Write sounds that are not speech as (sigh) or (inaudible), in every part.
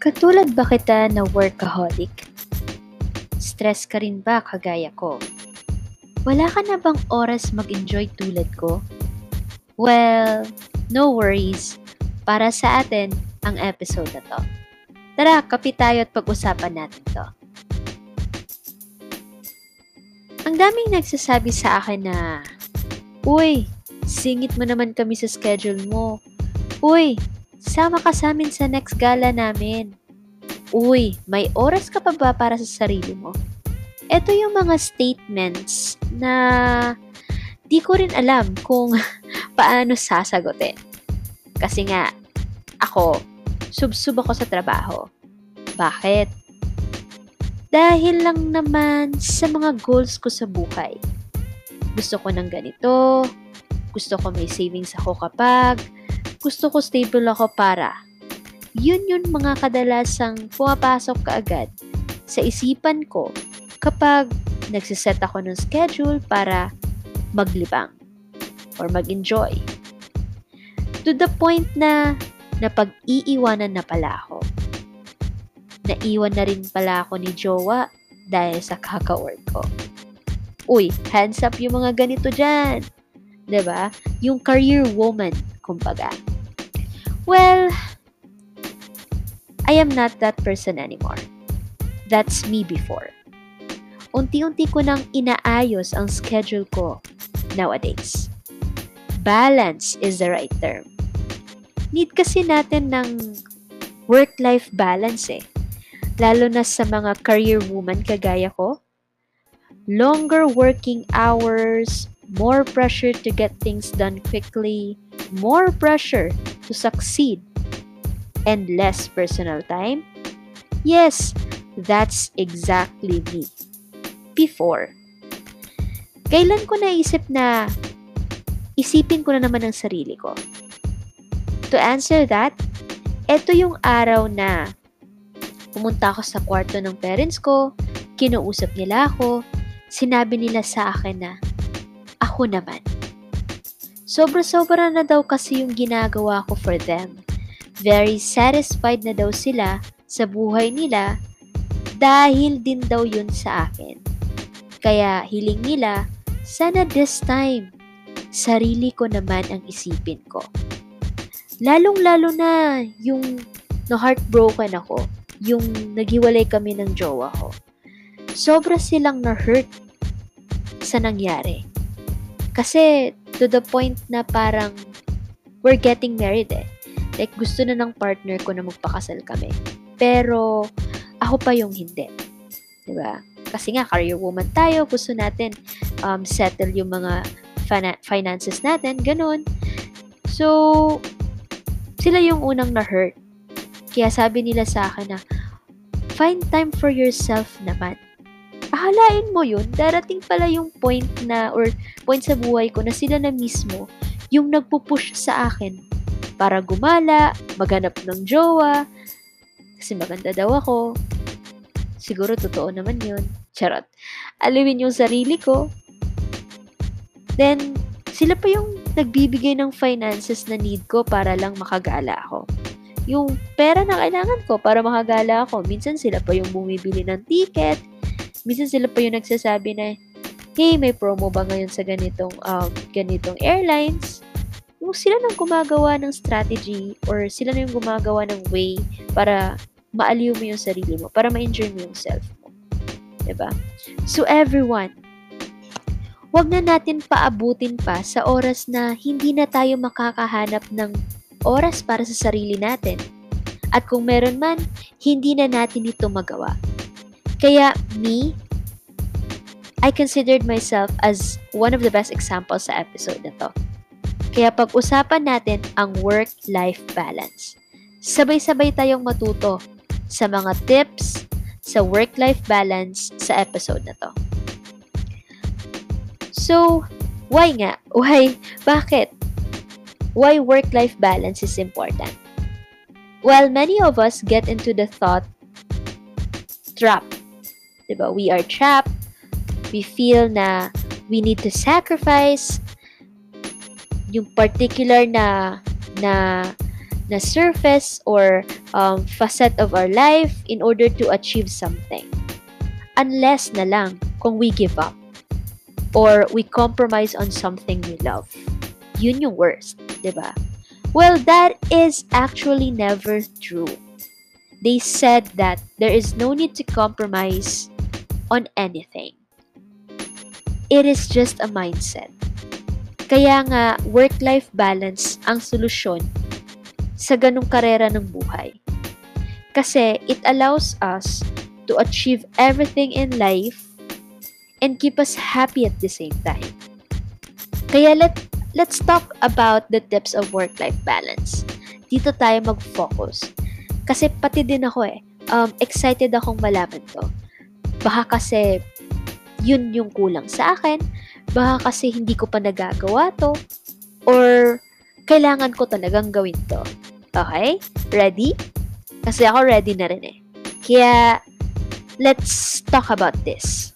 Katulad ba kita na workaholic? Stress ka rin ba kagaya ko? Wala ka na bang oras mag-enjoy tulad ko? Well, no worries. Para sa atin, ang episode na to. Tara, kapit tayo at pag-usapan natin to. Ang daming nagsasabi sa akin na, Uy, singit mo naman kami sa schedule mo. Uy, sama ka sa amin sa next gala namin. Uy, may oras ka pa ba para sa sarili mo? Ito yung mga statements na di ko rin alam kung (laughs) paano sasagutin. Kasi nga, ako, subsub ako sa trabaho. Bakit? Dahil lang naman sa mga goals ko sa buhay. Gusto ko ng ganito, gusto ko may savings ako kapag, gusto ko stable ako para. Yun yun mga kadalasang pumapasok kaagad sa isipan ko kapag nagsiset ako ng schedule para maglibang or mag-enjoy. To the point na napag-iiwanan na pala ako. Naiwan na rin pala ako ni Jowa dahil sa kaka-work ko. Uy, hands up yung mga ganito dyan. ba? Yung career woman, kumbaga. Well, I am not that person anymore. That's me before. Unti-unti ko nang inaayos ang schedule ko nowadays. Balance is the right term need kasi natin ng work-life balance eh. Lalo na sa mga career woman kagaya ko. Longer working hours, more pressure to get things done quickly, more pressure to succeed, and less personal time? Yes, that's exactly me. Before. Kailan ko naisip na isipin ko na naman ang sarili ko? To answer that, ito yung araw na pumunta ako sa kwarto ng parents ko, kinuusap nila ako, sinabi nila sa akin na, ako naman. Sobra-sobra na daw kasi yung ginagawa ko for them. Very satisfied na daw sila sa buhay nila dahil din daw yun sa akin. Kaya hiling nila, sana this time, sarili ko naman ang isipin ko. Lalong-lalo na yung na-heartbroken ako, yung naghiwalay kami ng jowa ko. Sobra silang na-hurt sa nangyari. Kasi to the point na parang we're getting married eh. Like gusto na ng partner ko na magpakasal kami. Pero ako pa yung hindi. 'Di ba? Kasi nga career woman tayo, gusto natin um, settle yung mga fina- finances natin, ganun. So, sila yung unang na-hurt. Kaya sabi nila sa akin na, find time for yourself naman. Ahalain mo yun, darating pala yung point na, or point sa buhay ko na sila na mismo, yung nagpupush sa akin para gumala, maghanap ng jowa, kasi maganda daw ako. Siguro totoo naman yun. Charot. Aliwin yung sarili ko. Then, sila pa yung nagbibigay ng finances na need ko para lang makagala ako. Yung pera na kailangan ko para makagala ako, minsan sila pa yung bumibili ng ticket, minsan sila pa yung nagsasabi na, hey, may promo ba ngayon sa ganitong, um, ganitong airlines? Yung sila nang gumagawa ng strategy or sila na yung gumagawa ng way para maaliw mo yung sarili mo, para ma-enjoy mo yung self mo. Diba? So everyone, Huwag na natin paabutin pa sa oras na hindi na tayo makakahanap ng oras para sa sarili natin. At kung meron man, hindi na natin ito magawa. Kaya me, I considered myself as one of the best examples sa episode na to. Kaya pag-usapan natin ang work-life balance. Sabay-sabay tayong matuto sa mga tips sa work-life balance sa episode na to. So, why nga? (laughs) Why? Bakit? Why work-life balance is important? Well, many of us get into the thought trap. Diba? We are trapped. We feel na we need to sacrifice yung particular na na na surface or um, facet of our life in order to achieve something. Unless na lang kung we give up or we compromise on something we love. Yun yung worst, di ba? Well, that is actually never true. They said that there is no need to compromise on anything. It is just a mindset. Kaya nga, work-life balance ang solusyon sa ganong karera ng buhay. Kasi it allows us to achieve everything in life and keep us happy at the same time. Kaya let, let's talk about the tips of work-life balance. Dito tayo mag-focus. Kasi pati din ako eh, um, excited akong malaman to. Baka kasi yun yung kulang sa akin, baka kasi hindi ko pa nagagawa to, or kailangan ko talagang gawin to. Okay? Ready? Kasi ako ready na rin eh. Kaya, let's talk about this.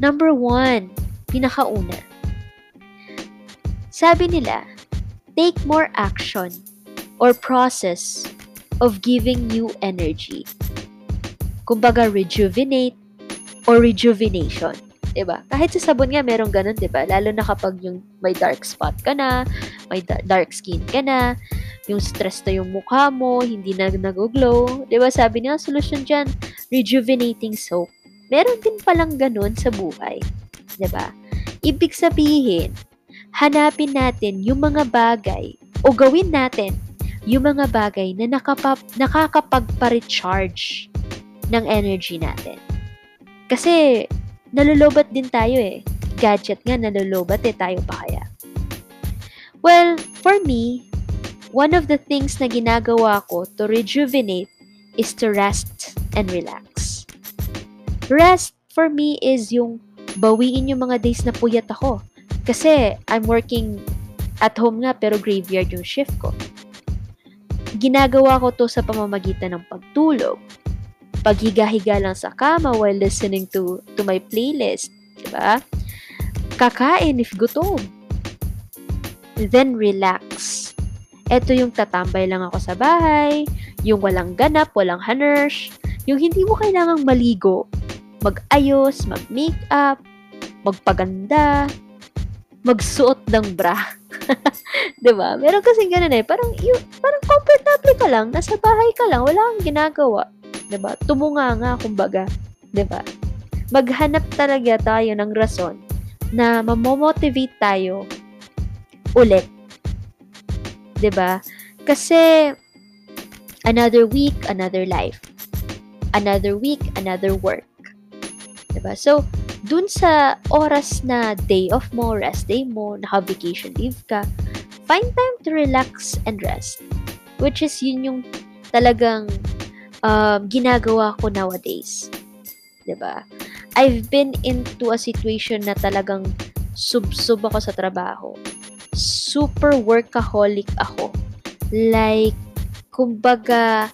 Number one, pinakauna. Sabi nila, take more action or process of giving you energy. Kumbaga, rejuvenate or rejuvenation. Diba? Kahit sa sabon nga, merong ganun, diba? Lalo na kapag yung may dark spot ka na, may dark skin ka na, yung stress na yung mukha mo, hindi na nag-glow. Diba? Sabi niya, solution dyan, rejuvenating soap. Meron din palang ganun sa buhay. Diba? Ibig sabihin, hanapin natin yung mga bagay o gawin natin yung mga bagay na nakapap, nakakapagpa-recharge ng energy natin. Kasi, nalulobat din tayo eh. Gadget nga, nalulobat eh, tayo pa kaya. Well, for me, one of the things na ginagawa ko to rejuvenate is to rest and relax. Rest for me is yung bawiin yung mga days na puyat ako. Kasi I'm working at home nga pero graveyard yung shift ko. Ginagawa ko to sa pamamagitan ng pagtulog, paghiga-higa lang sa kama while listening to to my playlist, 'di ba? Kakain if gutom. Then relax. Ito yung tatambay lang ako sa bahay, yung walang ganap, walang haners, yung hindi mo kailangang maligo, mag-ayos, mag-makeup, magpaganda, magsuot ng bra. (laughs) 'Di ba? Meron kasi ganun eh, parang yung, parang comfortable ka lang, nasa bahay ka lang, wala kang ginagawa. 'Di ba? Tumunga nga kumbaga, 'di ba? Maghanap talaga tayo ng rason na mamomotivate tayo ulit. 'Di ba? Kasi another week, another life. Another week, another work. 'Di ba? So, dun sa oras na day off mo, rest day mo, naka-vacation leave ka, find time to relax and rest. Which is yun yung talagang um, ginagawa ko nowadays. ba? Diba? I've been into a situation na talagang sub-sub ako sa trabaho. Super workaholic ako. Like, kumbaga,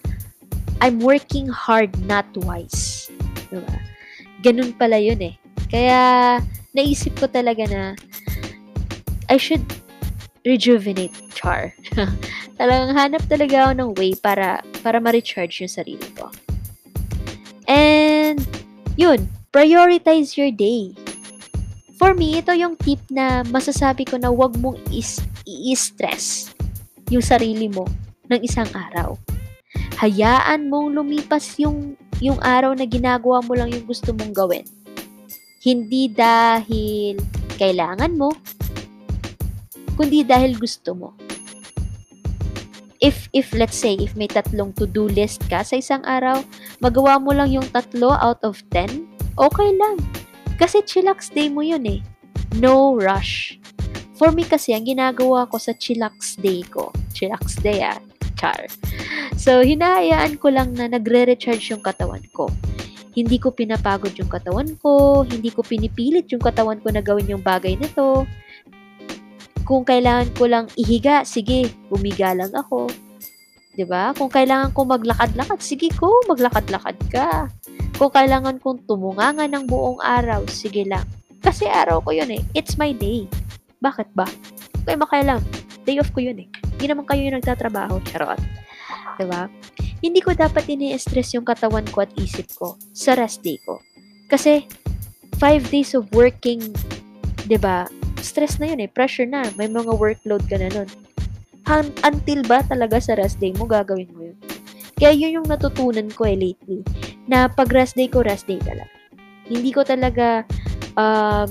I'm working hard not twice. Diba? Ganun pala yun eh. Kaya, naisip ko talaga na I should rejuvenate char. (laughs) Talagang hanap talaga ako ng way para, para ma-recharge yung sarili ko. And, yun, prioritize your day. For me, ito yung tip na masasabi ko na wag mong is, i-stress yung sarili mo ng isang araw. Hayaan mong lumipas yung, yung araw na ginagawa mo lang yung gusto mong gawin. Hindi dahil kailangan mo, kundi dahil gusto mo if if let's say if may tatlong to-do list ka sa isang araw, magawa mo lang yung tatlo out of 10, okay lang. Kasi chillax day mo yun eh. No rush. For me kasi, ang ginagawa ko sa chillax day ko, chillax day ah, char. So, hinahayaan ko lang na nagre-recharge yung katawan ko. Hindi ko pinapagod yung katawan ko, hindi ko pinipilit yung katawan ko na gawin yung bagay nito. Kung kailangan ko lang ihiga, sige, umiga lang ako. 'Di ba? Kung kailangan ko maglakad-lakad, sige ko, maglakad-lakad ka. Kung kailangan kong tumunganga ng buong araw, sige lang. Kasi araw ko 'yun eh. It's my day. Bakit ba? Kaya makailang. Day off ko 'yun eh. Hindi naman kayo yung nagtatrabaho. Charot. Diba? Hindi ko dapat ini-stress yung katawan ko at isip ko sa rest day ko. Kasi, five days of working, 'di ba? Stress na yun eh, pressure na, may mga workload ka na nun. Han- until ba talaga sa rest day mo gagawin mo yun? Kaya yun yung natutunan ko eh lately, na pag rest day ko, rest day talaga. Hindi ko talaga um,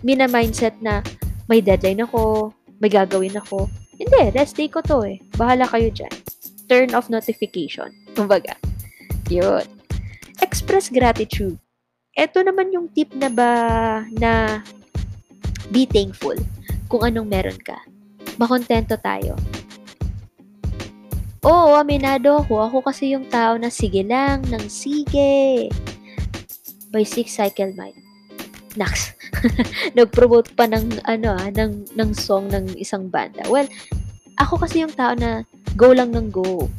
mina-mindset na may deadline ako, may gagawin ako. Hindi, rest day ko to eh. Bahala kayo dyan. Turn off notification. Kumbaga. Yun. Express gratitude. Ito naman yung tip na ba na be thankful kung anong meron ka. Makontento tayo. Oo, aminado ako. Ako kasi yung tao na sige lang, nang sige. By Six Cycle Mind. Nax. (laughs) Nag-promote pa ng, ano ah, ng, ng song ng isang banda. Well, ako kasi yung tao na go lang ng go.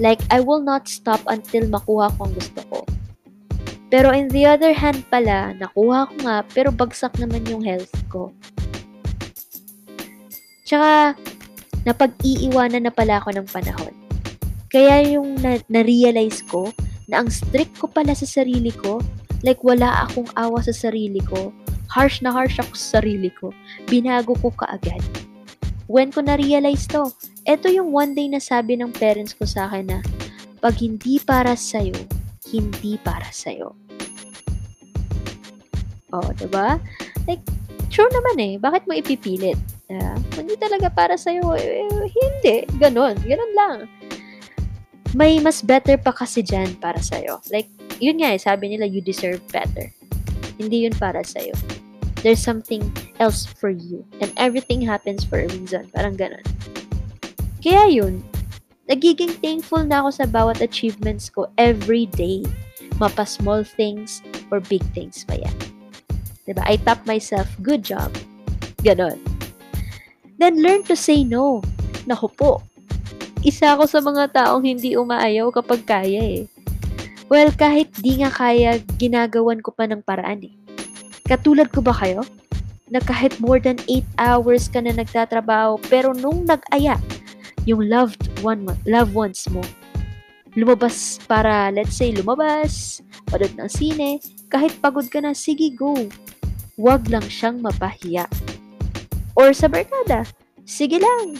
Like, I will not stop until makuha ko ang gusto ko. Pero in the other hand pala, nakuha ko nga, pero bagsak naman yung health ko. Tsaka, napag-iiwanan na pala ako ng panahon. Kaya yung na- na-realize ko na ang strict ko pala sa sarili ko, like wala akong awa sa sarili ko, harsh na harsh ako sa sarili ko, binago ko kaagad. When ko na-realize to, eto yung one day na sabi ng parents ko sa akin na, pag hindi para sa'yo, hindi para sa'yo. Oh, diba? Like, true naman eh. Bakit mo ipipilit? Uh, hindi talaga para sa'yo. Eh, hindi. Ganon. Ganon lang. May mas better pa kasi dyan para sa'yo. Like, yun nga eh, sabi nila, you deserve better. Hindi yun para sa'yo. There's something else for you. And everything happens for a reason. Parang ganon. Kaya yun, nagiging thankful na ako sa bawat achievements ko every day. Mapa small things or big things pa yan. Diba? I tap myself, good job. Ganon. Then learn to say no. Naku po. Isa ako sa mga taong hindi umaayaw kapag kaya eh. Well, kahit di nga kaya, ginagawan ko pa ng paraan eh. Katulad ko ba kayo? Na kahit more than 8 hours ka na nagtatrabaho, pero nung nag-aya, yung loved one loved ones mo, lumabas para, let's say, lumabas, padod ng sine, kahit pagod ka na, sige, go. Huwag lang siyang mapahiya. Or sa barkada, sige lang.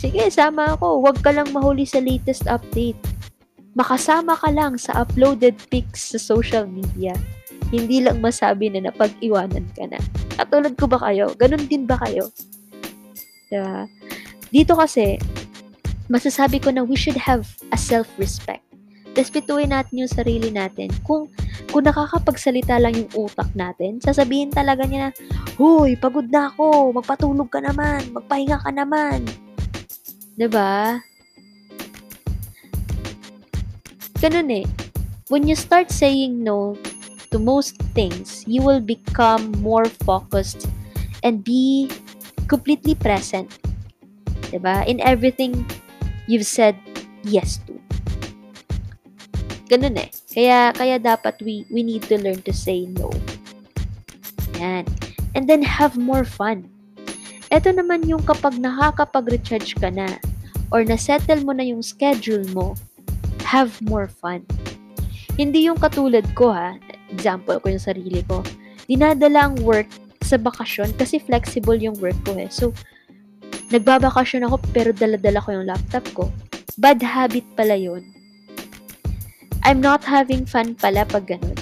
Sige, sama ako. Huwag ka lang mahuli sa latest update. Makasama ka lang sa uploaded pics sa social media. Hindi lang masabi na napag-iwanan ka na. Katulad ko ba kayo? Ganon din ba kayo? Diba? Dito kasi, masasabi ko na we should have a self-respect. Respetuhin natin yung sarili natin. Kung, kung nakakapagsalita lang yung utak natin, sasabihin talaga niya na, Huy, pagod na ako, magpatulog ka naman, magpahinga ka naman. ba? Diba? Ganun eh. When you start saying no to most things, you will become more focused and be completely present. Diba? In everything you've said yes to. Ganun eh. Kaya, kaya dapat we, we need to learn to say no. Yan. And then have more fun. Ito naman yung kapag nakakapag-recharge ka na or na-settle mo na yung schedule mo, have more fun. Hindi yung katulad ko ha, example ko yung sarili ko, dinadala ang work sa bakasyon kasi flexible yung work ko eh. So, Nagbabakasyon ako pero dala-dala ko yung laptop ko. Bad habit pala yun. I'm not having fun pala pag ganun.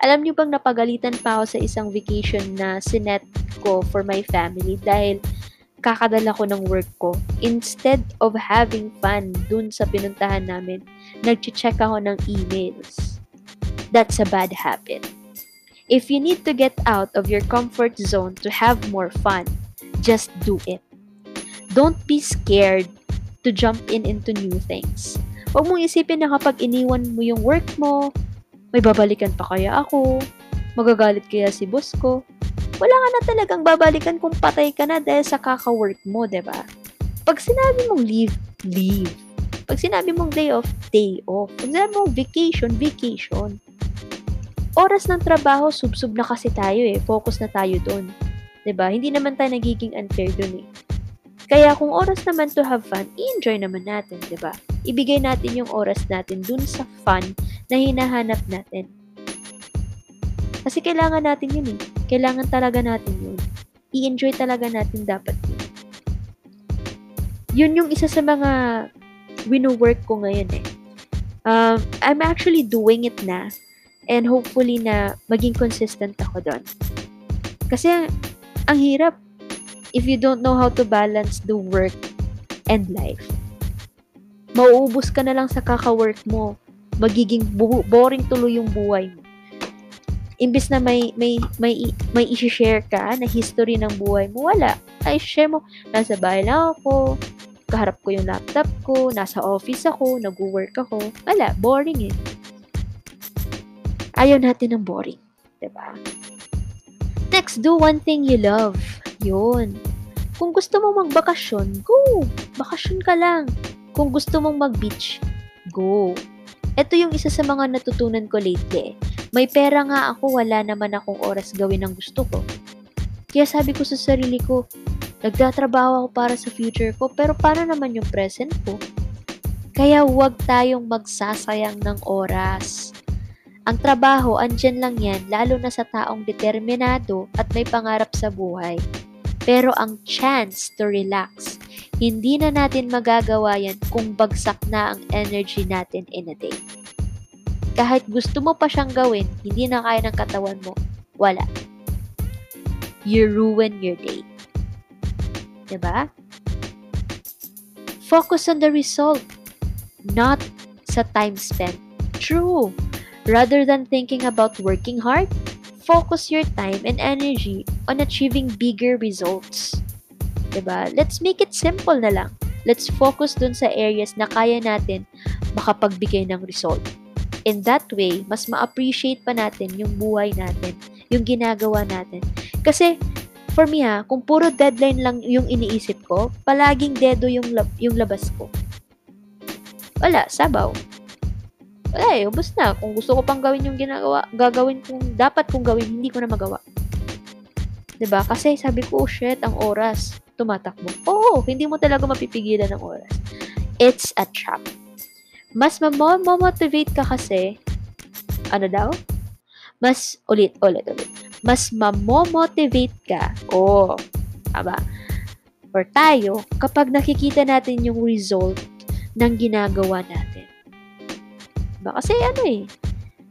Alam niyo bang napagalitan pa ako sa isang vacation na sinet ko for my family dahil kakadala ko ng work ko. Instead of having fun dun sa pinuntahan namin, nag-check ako ng emails. That's a bad habit. If you need to get out of your comfort zone to have more fun, just do it. Don't be scared to jump in into new things. Huwag mong isipin na kapag iniwan mo yung work mo, may babalikan pa kaya ako, magagalit kaya si boss ko. Wala ka na talagang babalikan kung patay ka na dahil sa kaka-work mo, ba? Diba? Pag sinabi mong leave, leave. Pag sinabi mong day off, day off. Pag sinabi mong vacation, vacation. Oras ng trabaho, subsub na kasi tayo eh. Focus na tayo doon. ba? Hindi naman tayo nagiging unfair doon eh. Kaya kung oras naman to have fun, i-enjoy naman natin, di ba? Ibigay natin yung oras natin dun sa fun na hinahanap natin. Kasi kailangan natin yun eh. Kailangan talaga natin yun. I-enjoy talaga natin dapat yun. Yun yung isa sa mga wino-work ko ngayon eh. Um, I'm actually doing it na and hopefully na maging consistent ako doon. Kasi ang hirap if you don't know how to balance the work and life. Mauubos ka na lang sa kaka-work mo. Magiging bu- boring tuloy yung buhay mo. Imbis na may may may may i-share ka na history ng buhay mo, wala. Ay share mo, nasa bahay lang ako, kaharap ko yung laptop ko, nasa office ako, nag-work ako. Wala, boring eh. Ayaw natin ng boring. 'di ba? Next, do one thing you love. Yun. Kung gusto mong magbakasyon, go! Bakasyon ka lang. Kung gusto mong mag-beach, go. Ito yung isa sa mga natutunan ko lately. May pera nga ako, wala naman akong oras gawin ang gusto ko. Kaya sabi ko sa sarili ko, nagtatrabaho ako para sa future ko, pero paano naman yung present ko? Kaya huwag tayong magsasayang ng oras. Ang trabaho, andyan lang yan, lalo na sa taong determinado at may pangarap sa buhay. Pero ang chance to relax, hindi na natin magagawa yan kung bagsak na ang energy natin in a day. Kahit gusto mo pa siyang gawin, hindi na kaya ng katawan mo, wala. You ruin your day. Diba? Focus on the result, not sa time spent. True. Rather than thinking about working hard, focus your time and energy on achieving bigger results. Diba? Let's make it simple na lang. Let's focus dun sa areas na kaya natin makapagbigay ng result. In that way, mas ma-appreciate pa natin yung buhay natin, yung ginagawa natin. Kasi, for me ha, kung puro deadline lang yung iniisip ko, palaging dedo yung, lab- yung labas ko. Wala, sabaw wala eh, ubos na. Kung gusto ko pang gawin yung ginagawa, gagawin kong, dapat kong gawin, hindi ko na magawa. ba diba? Kasi sabi ko, oh shit, ang oras, tumatakbo. Oo, oh, hindi mo talaga mapipigilan ng oras. It's a trap. Mas mamomotivate ka kasi, ano daw? Mas, ulit, ulit, ulit. Mas mamomotivate ka, oh, aba, or tayo, kapag nakikita natin yung result ng ginagawa natin. Diba? Kasi ano eh,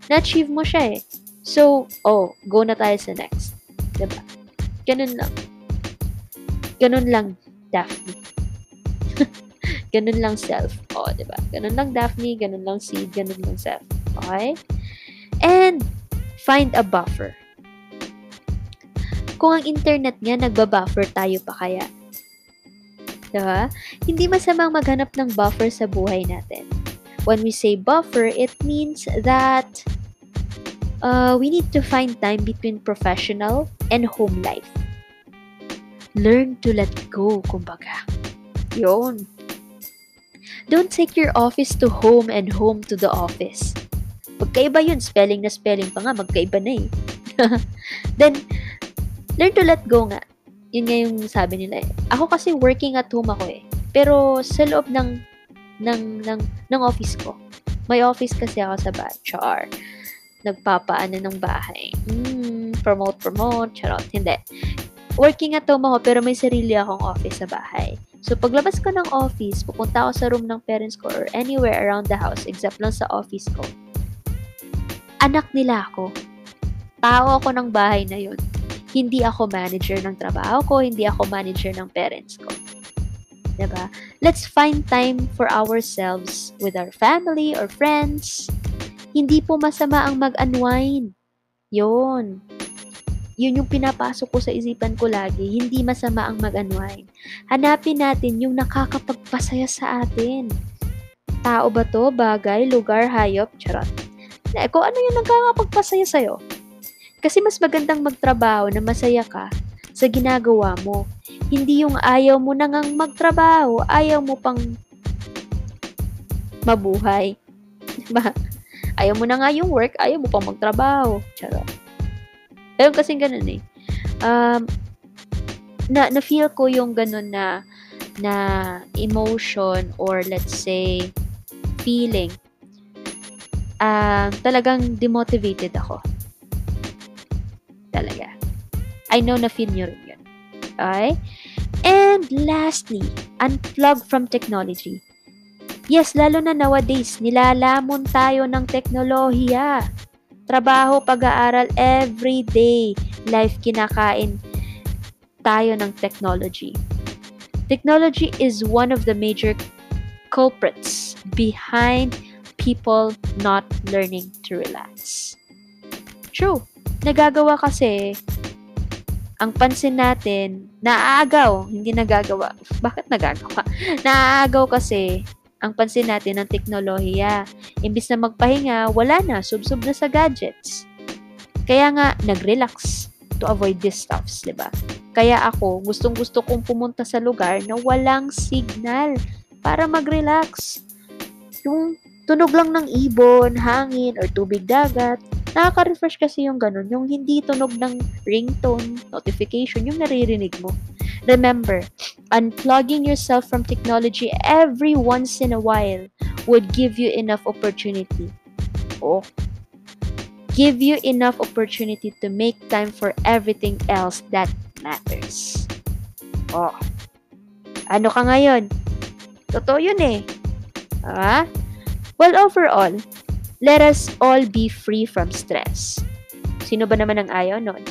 na-achieve mo siya eh. So, oh, go na tayo sa next. Diba? Ganun lang. Ganun lang, Daphne. (laughs) ganun lang self. Oh, diba? Ganun lang Daphne, ganun lang seed, ganun lang self. Okay? And, find a buffer. Kung ang internet nga nagbabuffer tayo pa kaya. Diba? Hindi masamang maghanap ng buffer sa buhay natin when we say buffer, it means that uh, we need to find time between professional and home life. Learn to let go, kumbaga. Yon. Don't take your office to home and home to the office. Magkaiba yun. Spelling na spelling pa nga. Magkaiba na eh. (laughs) Then, learn to let go nga. Yun nga yung sabi nila eh. Ako kasi working at home ako eh. Pero sa loob ng ng, ng, ng office ko. May office kasi ako sa. Char. Nagpapaano ng bahay. Mm, promote, promote. Charot. Hindi. Working at home ako pero may sarili akong office sa bahay. So, paglabas ko ng office, pupunta ako sa room ng parents ko or anywhere around the house except lang sa office ko. Anak nila ako. Tao ako ng bahay na yun. Hindi ako manager ng trabaho ko, hindi ako manager ng parents ko. Ba? Let's find time for ourselves with our family or friends. Hindi po masama ang mag-unwind. 'Yon. Yun yung pinapasok ko sa isipan ko lagi. Hindi masama ang mag-unwind. Hanapin natin yung nakakapagpasaya sa atin. Tao ba to? Bagay? Lugar? Hayop? Charot. Na, kung ano yung nakakapagpasaya sa'yo. Kasi mas magandang magtrabaho na masaya ka sa ginagawa mo hindi yung ayaw mo na ngang magtrabaho, ayaw mo pang mabuhay. (laughs) Diba? Ayaw mo na nga yung work, ayaw mo pang magtrabaho. Charot. Pero kasing ganun eh. Um, na, na-feel ko yung ganun na na emotion or let's say feeling, um, talagang demotivated ako. Talaga. I know na feel nyo rin yun. Okay? And lastly, unplug from technology. Yes, lalo na nowadays, nilalamon tayo ng teknolohiya. Trabaho, pag-aaral, everyday life kinakain tayo ng technology. Technology is one of the major culprits behind people not learning to relax. True. Nagagawa kasi ang pansin natin, naaagaw, hindi nagagawa. Bakit nagagawa? (laughs) Naaagaw kasi ang pansin natin ng teknolohiya. Imbis na magpahinga, wala na, subsub na sa gadgets. Kaya nga, nag-relax to avoid these stuffs, di ba? Kaya ako, gustong gusto kong pumunta sa lugar na walang signal para mag-relax. Yung tunog lang ng ibon, hangin, or tubig dagat, Nakaka-refresh kasi yung ganun, yung hindi tunog ng ringtone, notification, yung naririnig mo. Remember, unplugging yourself from technology every once in a while would give you enough opportunity. Oh, give you enough opportunity to make time for everything else that matters. Oh, ano ka ngayon? Totoo yun eh. Ah? Well, overall, Let us all be free from stress. Sino ba naman ang ayaw nun?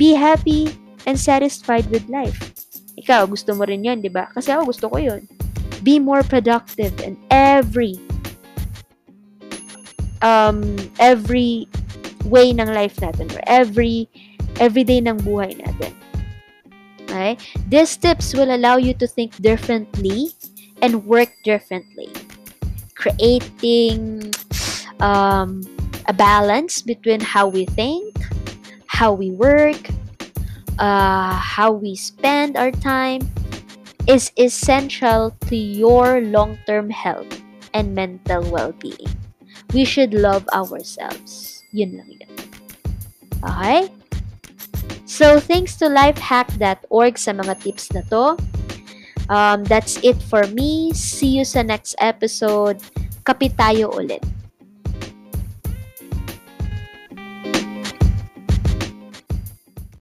Be happy and satisfied with life. Ikaw, gusto mo rin yun, di ba? Kasi ako gusto ko yun. Be more productive in every um, every way ng life natin or every every day ng buhay natin. Okay? These tips will allow you to think differently and work differently. Creating um, a balance between how we think, how we work, uh, how we spend our time is essential to your long term health and mental well being. We should love ourselves. Yun lang yun. Okay? So, thanks to lifehack.org sa mga tips na to. Um, that's it for me. See you sa next episode. Kapit tayo ulit.